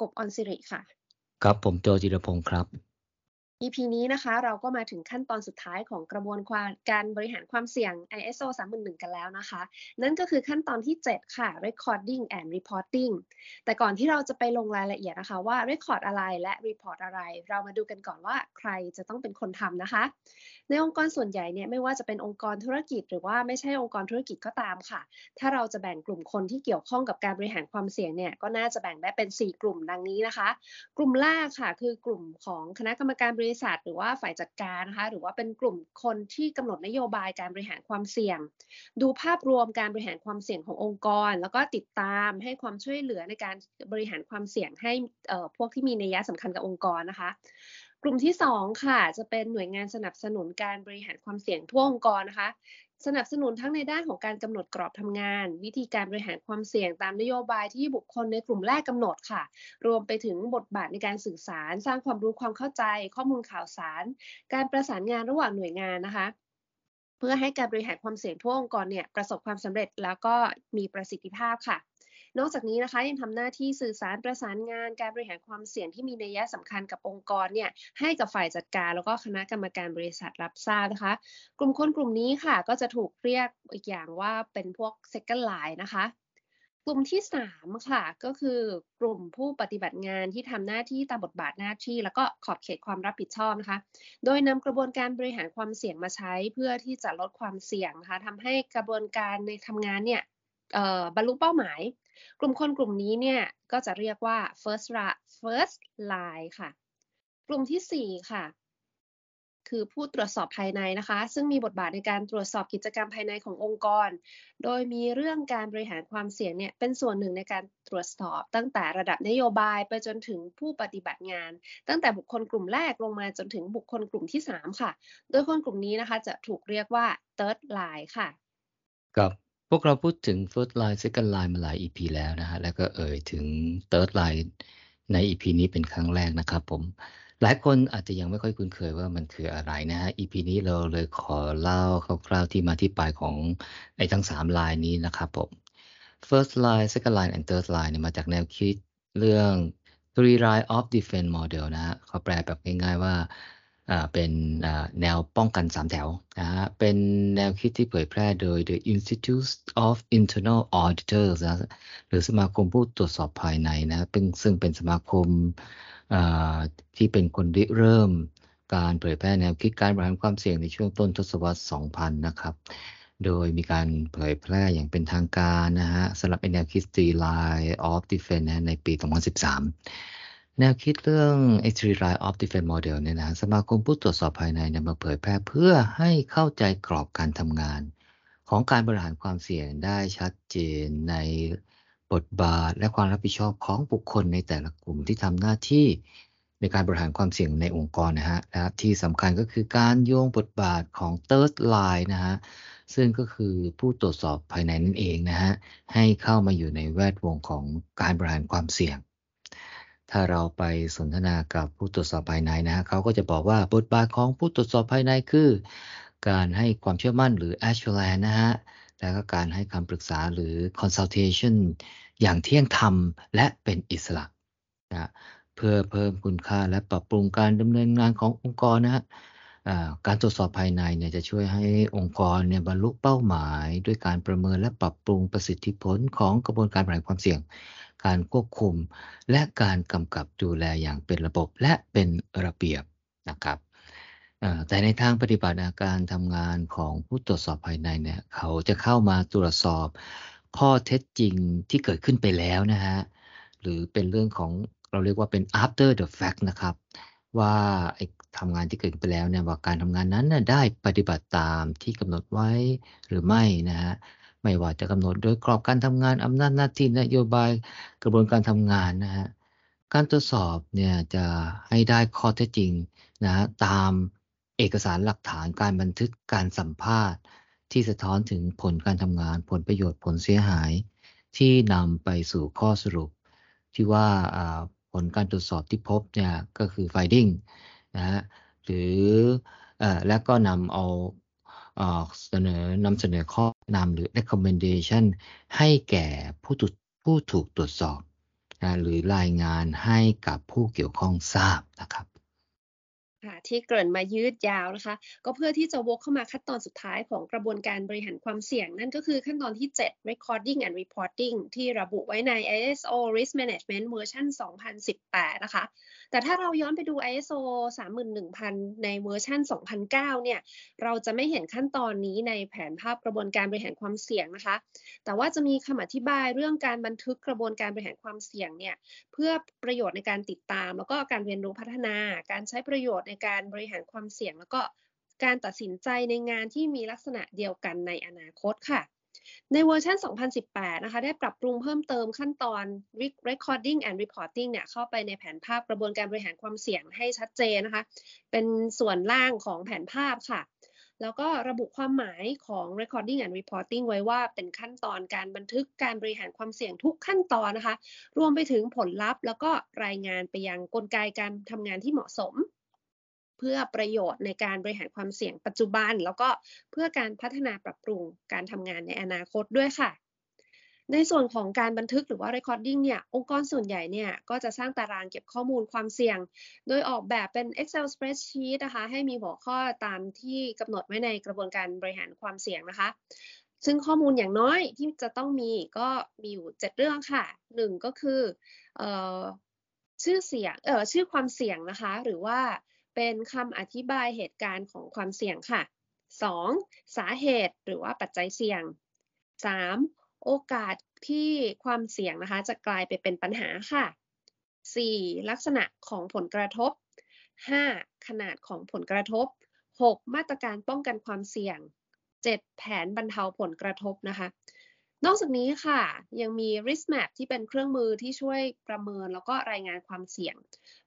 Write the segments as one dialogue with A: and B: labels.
A: กบออนสิริค่ะ
B: ครับผมโจจิรพงศ์ครับ
A: EP นี้นะคะเราก็มาถึงขั้นตอนสุดท้ายของกระบวนการการบริหารความเสี่ยง ISO 31001 กันแล้วนะคะ นั่นก็คือขั้นตอนที่ 7 ค่ะ recording and reporting แต่ก่อนที่เราจะไปลงรายละเอียดนะคะว่า record อะไรและ report อะไร เรามาดูกันก่อนว่าใครจะต้องเป็นคนทำนะคะ ในองค์กรส่วนใหญ่เนี่ยไม่ว่าจะเป็นองค์กรธุรกิจ หรือว่าไม่ใช่องค์กรธุรกิจก็ตามค่ะ ถ้าเราจะแบ่งกลุ่มคนที่เกี่ยวข้องกับการบริหารความเสี่ยงเนี่ยก็น่าจะแบ่งได้เป็น 4 กลุ่มดังนี้นะคะ กลุ่มแรกค่ะ คือกลุ่มของคณะกรรมการบริริษัทหรือว่าฝ่ายจัดการนะคะหรือว่าเป็นกลุ่มคนที่กำหนดนโยบายการบริหารความเสี่ยง ดูภาพรวมการบริหารความเสี่ยงขององค์กร แล้วก็ติดตามให้ความช่วยเหลือในการบริหารความเสี่ยงให้พวกที่มีนัยสำคัญกับองค์กรนะคะกลุ่มที่ 2 ค่ะ จะเป็นหน่วยงานสนับสนุนการบริหารความเสี่ยงทั่วองค์กรนะคะ สนับสนุนทั้งในด้านของการกำหนดกรอบทำงาน วิธีการบริหารความเสี่ยงตามนโยบายที่บุคคลในกลุ่มแรกกำหนดค่ะ รวมไปถึงบทบาทในการสื่อสาร สร้างความรู้ความเข้าใจ ข้อมูลข่าวสาร การประสานงานระหว่างหน่วยงานนะคะ เพื่อให้การบริหารความเสี่ยงทั่วองค์กรเนี่ยประสบความสำเร็จแล้วก็มีประสิทธิภาพค่ะ นอกจากนี้นะคะยังทำหน้าที่สื่อสารประสานงานการบริหารความเสี่ยงที่มีนัยสำคัญกับองค์กรเนี่ยให้กับฝ่ายจัดการแล้วก็คณะกรรมการบริษัทรับทราบนะคะ กลุ่มคนกลุ่มนี้ค่ะ ก็จะถูกเรียกอีกอย่างว่าเป็นพวก second line นะคะกลุ่มที่ 3 ค่ะ ก็คือกลุ่มผู้ปฏิบัติงานที่ทำหน้าที่ตามบทบาทหน้าที่ แล้วก็ขอบเขตความรับผิดชอบนะคะ โดยนำกระบวนการบริหารความเสี่ยงมาใช้เพื่อที่จะลดความเสี่ยงนะคะทำให้กระบวนการในทำงานเนี่ยบรรลุเป้าหมาย กลุ่มคนกลุ่มนี้เนี่ยก็จะเรียกว่า first first line ค่ะ กลุ่มที่ 4 ค่ะ คือผู้ตรวจสอบภายในนะคะ ซึ่งมีบทบาทในการตรวจสอบกิจกรรมภายในขององค์กร โดยมีเรื่องการบริหารความเสี่ยงเนี่ยเป็นส่วนหนึ่งในการตรวจสอบตั้งแต่ระดับนโยบายไปจนถึงผู้ปฏิบัติงาน ตั้งแต่บุคคลกลุ่มแรกลงมาจนถึงบุคคลกลุ่มที่ 3 ค่ะ โดยคนกลุ่มนี้นะคะจะถูกเรียกว่า third line ค่ะ
B: กับ พวกเราพูดถึง first line second line มาหลาย EP แล้วนะฮะ แล้วก็เอ่ยถึง third line ใน EP นี้เป็นครั้งแรกนะครับผม หลายคนอาจจะยังไม่ค่อยคุ้นเคยว่ามันคืออะไรนะฮะ EP นี้เราเลยขอเล่าคร่าวๆที่มาที่ไปของไอ้ทั้ง3 line นี้นะครับผม first line second line and third line เนี่ยมาจากแนวคิดเรื่อง three line of defense model นะฮะเขาแปลแบบง่ายๆว่า เป็นแนวป้องกันสามแถวนะฮะเป็นแนวคิดที่เผยแพร่โดย The Institute of Internal Auditors นะหรือสมาคมผู้ตรวจสอบภายในนะเป็นซึ่งเป็นสมาคมที่เป็นคนริเริ่มการเผยแพร่แนวคิดการบริหารความเสี่ยงในช่วงต้นทศวรรษ 2000 นะครับ โดยมีการเผยแพร่อย่างเป็นทางการนะฮะสำหรับแนวคิด Three Line of Defense ในปี 2013 แนวคิดเรื่อง a t r i l i of Defense Model เนี่ยนะสมาคมผู้ตรวจสอบภายในเนี่ยมาเผยแพร่เพื่อให้เข้าใจกรอบการทำงาน ของการบริหารความเสี่ยงได้ชัดเจนในบทบาทและความรับผิดชอบของบุคคลในแต่ละกลุ่มที่ทำหน้าที่ในการบริหารความเสี่ยงในองค์กรนะฮะและที่สำคัญก็คือการโยงบทบาทของ third line นะฮะซึ่งก็คือผู้ตรวจสอบภายในนั่นเองนะฮะให้เข้ามาอยู่ในแวดวงของการบริหารความเสี่ยง ถ้าเราไปสนทนากับผู้ตรวจสอบภายในนะเขาก็จะบอกว่าบทบาทของผู้ตรวจสอบภายในคือ การให้ความเชื่อมั่นหรือ assurance นะฮะแล้วก็การให้คำปรึกษาหรือ consultation อย่างเที่ยงธรรมและเป็นอิสระนะเพื่อเพิ่มคุณค่าและปรับปรุงการดำเนินงานขององค์กรนะฮะการตรวจสอบภายในเนี่ยจะช่วยให้องค์กรเนี่ยบรรลุเป้าหมาย ด้วยการประเมินและปรับปรุงประสิทธิผลของกระบวนการบริหารความเสี่ยง การควบคุม และการกำกับดูแลอย่างเป็นระบบและเป็นระเบียบนะครับแต่ในทางปฏิบัติการทำงานของผู้ตรวจสอบภายในเนี่ยเขาจะเข้ามาตรวจสอบข้อเท็จจริงที่เกิดขึ้นไปแล้วนะฮะหรือเป็นเรื่องของเราเรียกว่าเป็น after the fact นะครับ ว่าทำงานที่เกิดไปแล้วเนี่ยว่าการทำงานนั้นได้ปฏิบัติตามที่กำหนดไว้หรือไม่นะฮะ ไม่ว่าจะกำหนดโดยกรอบการทำงานอำนาจหน้าที่นโยบายกระบวนการทำงานนะฮะการตรวจสอบเนี่ยจะให้ได้ข้อเท็จจริงนะฮะตามเอกสารหลักฐานการบันทึกการสัมภาษณ์ ที่สะท้อนถึงผลการทำงานผลประโยชน์ผลเสียหาย ที่นำไปสู่ข้อสรุป ที่ว่าผลการตรวจสอบที่พบเนี่ยก็คือ finding นะฮะหรืออแล้วก็นำเอาเสนอนำเสนอข้อ นำหรือ recommendation ให้แก่ผู้ถูกผู้ถูกตรวจสอบนะหรือรายงานให้กับผู้เกี่ยวข้องทราบนะครับ
A: ค่ะที่เกริ่นมายืดยาวนะคะ ก็เพื่อที่จะวกเข้ามาขั้นตอนสุดท้ายของกระบวนการบริหารความเสี่ยง นั่นก็คือขั้นตอนที่ 7 recording and reporting ที่ระบุไว้ใน ISO Risk Management เวอร์ชัน2018 นะคะ แต่ถ้าเราย้อนไปดู ISO 31000 ในเวอร์ชัน2009 เนี่ย เราจะไม่เห็นขั้นตอนนี้ในแผนภาพกระบวนการบริหารความเสี่ยงนะคะ แต่ว่าจะมีคำอธิบายเรื่องการบันทึกกระบวนการบริหารความเสี่ยงเนี่ย เพื่อประโยชน์ในการติดตาม แล้วก็การเรียนรู้พัฒนา การใช้ประโยชน์ในการการบริหารความเสี่ยง แล้วก็การตัดสินใจในงานที่มีลักษณะเดียวกันในอนาคตค่ะ ในเวอร์ชัน 2018 นะคะ ได้ปรับปรุงเพิ่มเติมขั้นตอน recording and reporting เนี่ย เข้าไปในแผนภาพกระบวนการบริหารความเสี่ยงให้ชัดเจนนะคะ เป็นส่วนล่างของแผนภาพค่ะแล้วก็ระบุความหมายของ recording and reporting ไว้ว่าเป็นขั้นตอนการบันทึกการบริหารความเสี่ยงทุกขั้นตอนนะคะ รวมไปถึงผลลัพธ์ แล้วก็รายงานไปยังกลไกการทำงานที่เหมาะสม เพื่อประโยชน์ในการบริหารความเสี่ยงปัจจุบัน แล้วก็เพื่อการพัฒนาปรับปรุงการทำงานในอนาคตด้วยค่ะ ในส่วนของการบันทึกหรือว่า recording เนี่ย องค์กรส่วนใหญ่เนี่ยก็จะสร้างตารางเก็บข้อมูลความเสี่ยง โดยออกแบบเป็น Excel spreadsheet นะคะ ให้มีหัวข้อตามที่กำหนดไว้ในกระบวนการบริหารความเสี่ยงนะคะซึ่งข้อมูลอย่างน้อยที่จะต้องมีก็มีอยู่7เรื่องค่ะ1ก็คืออชื่อเสียงเออชื่อความเสี่ยงนะคะ หรือว่า เป็นคำอธิบายเหตุการณ์ของความเสี่ยงค่ะ 2. สาเหตุหรือว่าปัจจัยเสี่ยง 3. โอกาสที่ความเสี่ยงนะคะ จะกลายไปเป็นปัญหาค่ะ 4. ลักษณะของผลกระทบ 5. ขนาดของผลกระทบ 6. มาตรการป้องกันความเสี่ยง 7. แผนบรรเทาผลกระทบนะคะ นอกจากนี้ค่ะ ยังมี risk map ที่เป็นเครื่องมือที่ช่วยประเมินแล้วก็รายงานความเสี่ยง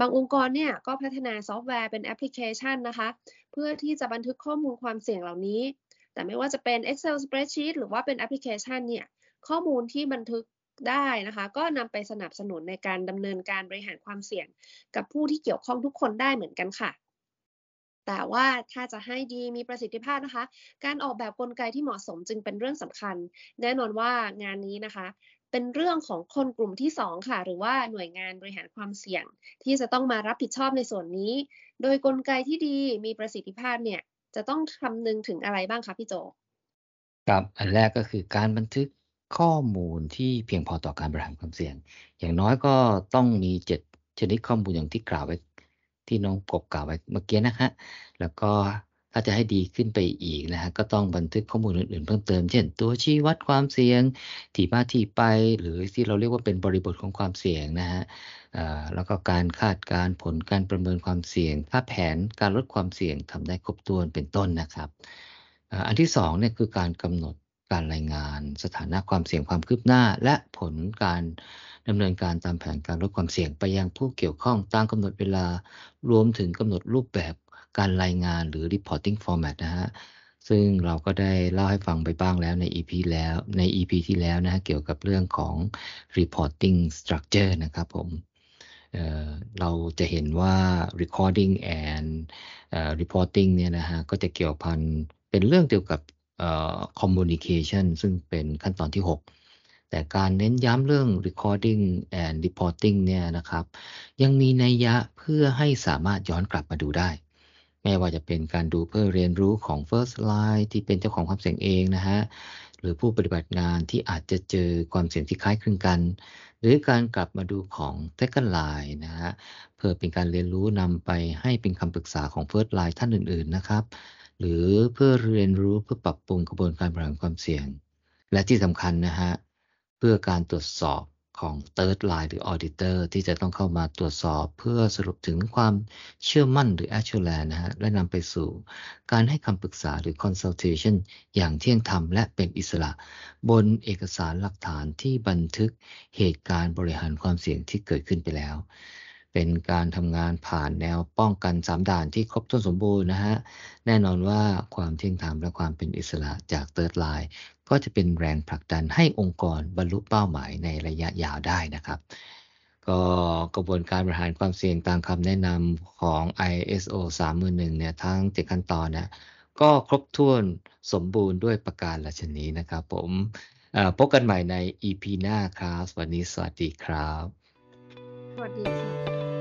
A: บางองค์กรเนี่ยก็พัฒนาซอฟต์แวร์เป็นแอปพลิเคชันนะคะ เพื่อที่จะบันทึกข้อมูลความเสี่ยงเหล่านี้ แต่ไม่ว่าจะเป็น Excel spreadsheet หรือว่าเป็นแอปพลิเคชันเนี่ยข้อมูลที่บันทึกได้นะคะ ก็นำไปสนับสนุนในการดำเนินการบริหารความเสี่ยง กับผู้ที่เกี่ยวข้องทุกคนได้เหมือนกันค่ะ แต่ว่าถ้าจะให้ดีมีประสิทธิภาพนะคะ การออกแบบกลไกที่เหมาะสมจึงเป็นเรื่องสำคัญ แน่นอนว่างานนี้นะคะเป็นเรื่องของคนกลุ่มที่ 2 ค่ะ หรือว่าหน่วยงานบริหารความเสี่ยง ที่จะต้องมารับผิดชอบในส่วนนี้ โดยกลไกที่ดีมีประสิทธิภาพเนี่ยจะต้องคำนึงถึงอะไรบ้างคะพี่โจ
B: ครับอันแรกก็คือการบันทึกข้อมูลที่เพียงพอต่อการบริหารความเสี่ยง อย่างน้อยก็ต้องมีเจ็ดชนิดข้อมูลอย่างที่กล่าวไว้ ที่น้องกบกล่าวไว้เมื่อกี้นะฮะแล้วก็ถ้าจะให้ดีขึ้นไปอีกนะฮะก็ต้องบันทึกข้อมูลอื่นๆเพิ่มเติม เช่น ตัวชี้วัดความเสี่ยงที่มาที่ไป หรือที่เราเรียกว่าเป็นบริบทของความเสี่ยงนะฮะแล้วก็การคาดการผลการประเมินความเสี่ยงถ้าแผนการลดความเสี่ยงทำได้ครบถ้วนเป็นต้นนะครับอันที่สองเนี่ยคือการกำหนดการรายงาน สถานะความเสี่ยงความคืบหน้า และผลการ ดำเนินการตามแผนการลดความเสี่ยงไปยังผู้เกี่ยวข้องตามกำหนดเวลา รวมถึงกำหนดรูปแบบการรายงานหรือ reporting format นะฮะ ซึ่งเราก็ได้เล่าให้ฟังไปบ้างแล้วใน EP แล้วใน EP ที่แล้วนะะเกี่ยวกับเรื่องของ reporting structure นะครับผมเเราจะเห็นว่า recording and reporting เนี่ยนะฮะ ก็จะเกี่ยวพันเป็นเรื่องเกี่ยวกับ communication ซึ่งเป็นขั้นตอนที่ 6 แต่การเน้นย้ำเรื่อง recording and reporting เนี่ยนะครับ ยังมีนัยยะเพื่อให้สามารถย้อนกลับมาดูได้ ไม่ว่าจะเป็นการดูเพื่อเรียนรู้ของ first line ที่เป็นเจ้าของความเสี่ยงเองนะฮะหรือผู้ปฏิบัติงานที่อาจจะเจอความเสี่ยงที่คล้ายคลึงกัน หรือการกลับมาดูของ second line นะฮะเพื่อเป็นการเรียนรู้นำไปให้เป็นคำปรึกษาของ first line ท่านอื่น ๆนะครับ หรือเพื่อเรียนรู้เพื่อปรับปรุงกระบวนการบริหารความเสี่ยง และที่สำคัญนะฮะ เพื่อการตรวจสอบของ third line หรือ auditor ที่จะต้องเข้ามาตรวจสอบเพื่อสรุปถึงความเชื่อมั่นหรือ assurance นะฮะและนำไปสู่การให้คำปรึกษาหรือ consultation อย่างเที่ยงธรรมและเป็นอิสระ บนเอกสารหลักฐานที่บันทึกเหตุการณ์บริหารความเสี่ยงที่เกิดขึ้นไปแล้ว เป็นการทำงานผ่านแนวป้องกันสามด่านที่ครบถ้วนสมบูรณ์นะฮะ แน่นอนว่าความเที่ยงธรรมและความเป็นอิสระจาก third line ก็จะเป็นแรงผลักดันให้องค์กรบรรลุเป้าหมายในระยะยาวได้นะครับ ก็กระบวนการบริหารความเสี่ยงตามคำแนะนำของ ISO 31001เนี่ยทั้ง7ขั้นตอนนะก็ครบถ้วนสมบูรณ์ด้วยประการละชนี้นะครับผมพบกันใหม่ใน EP หน้าครับ วันนี้สวัสดีครับ
A: สวัสดีค่ะ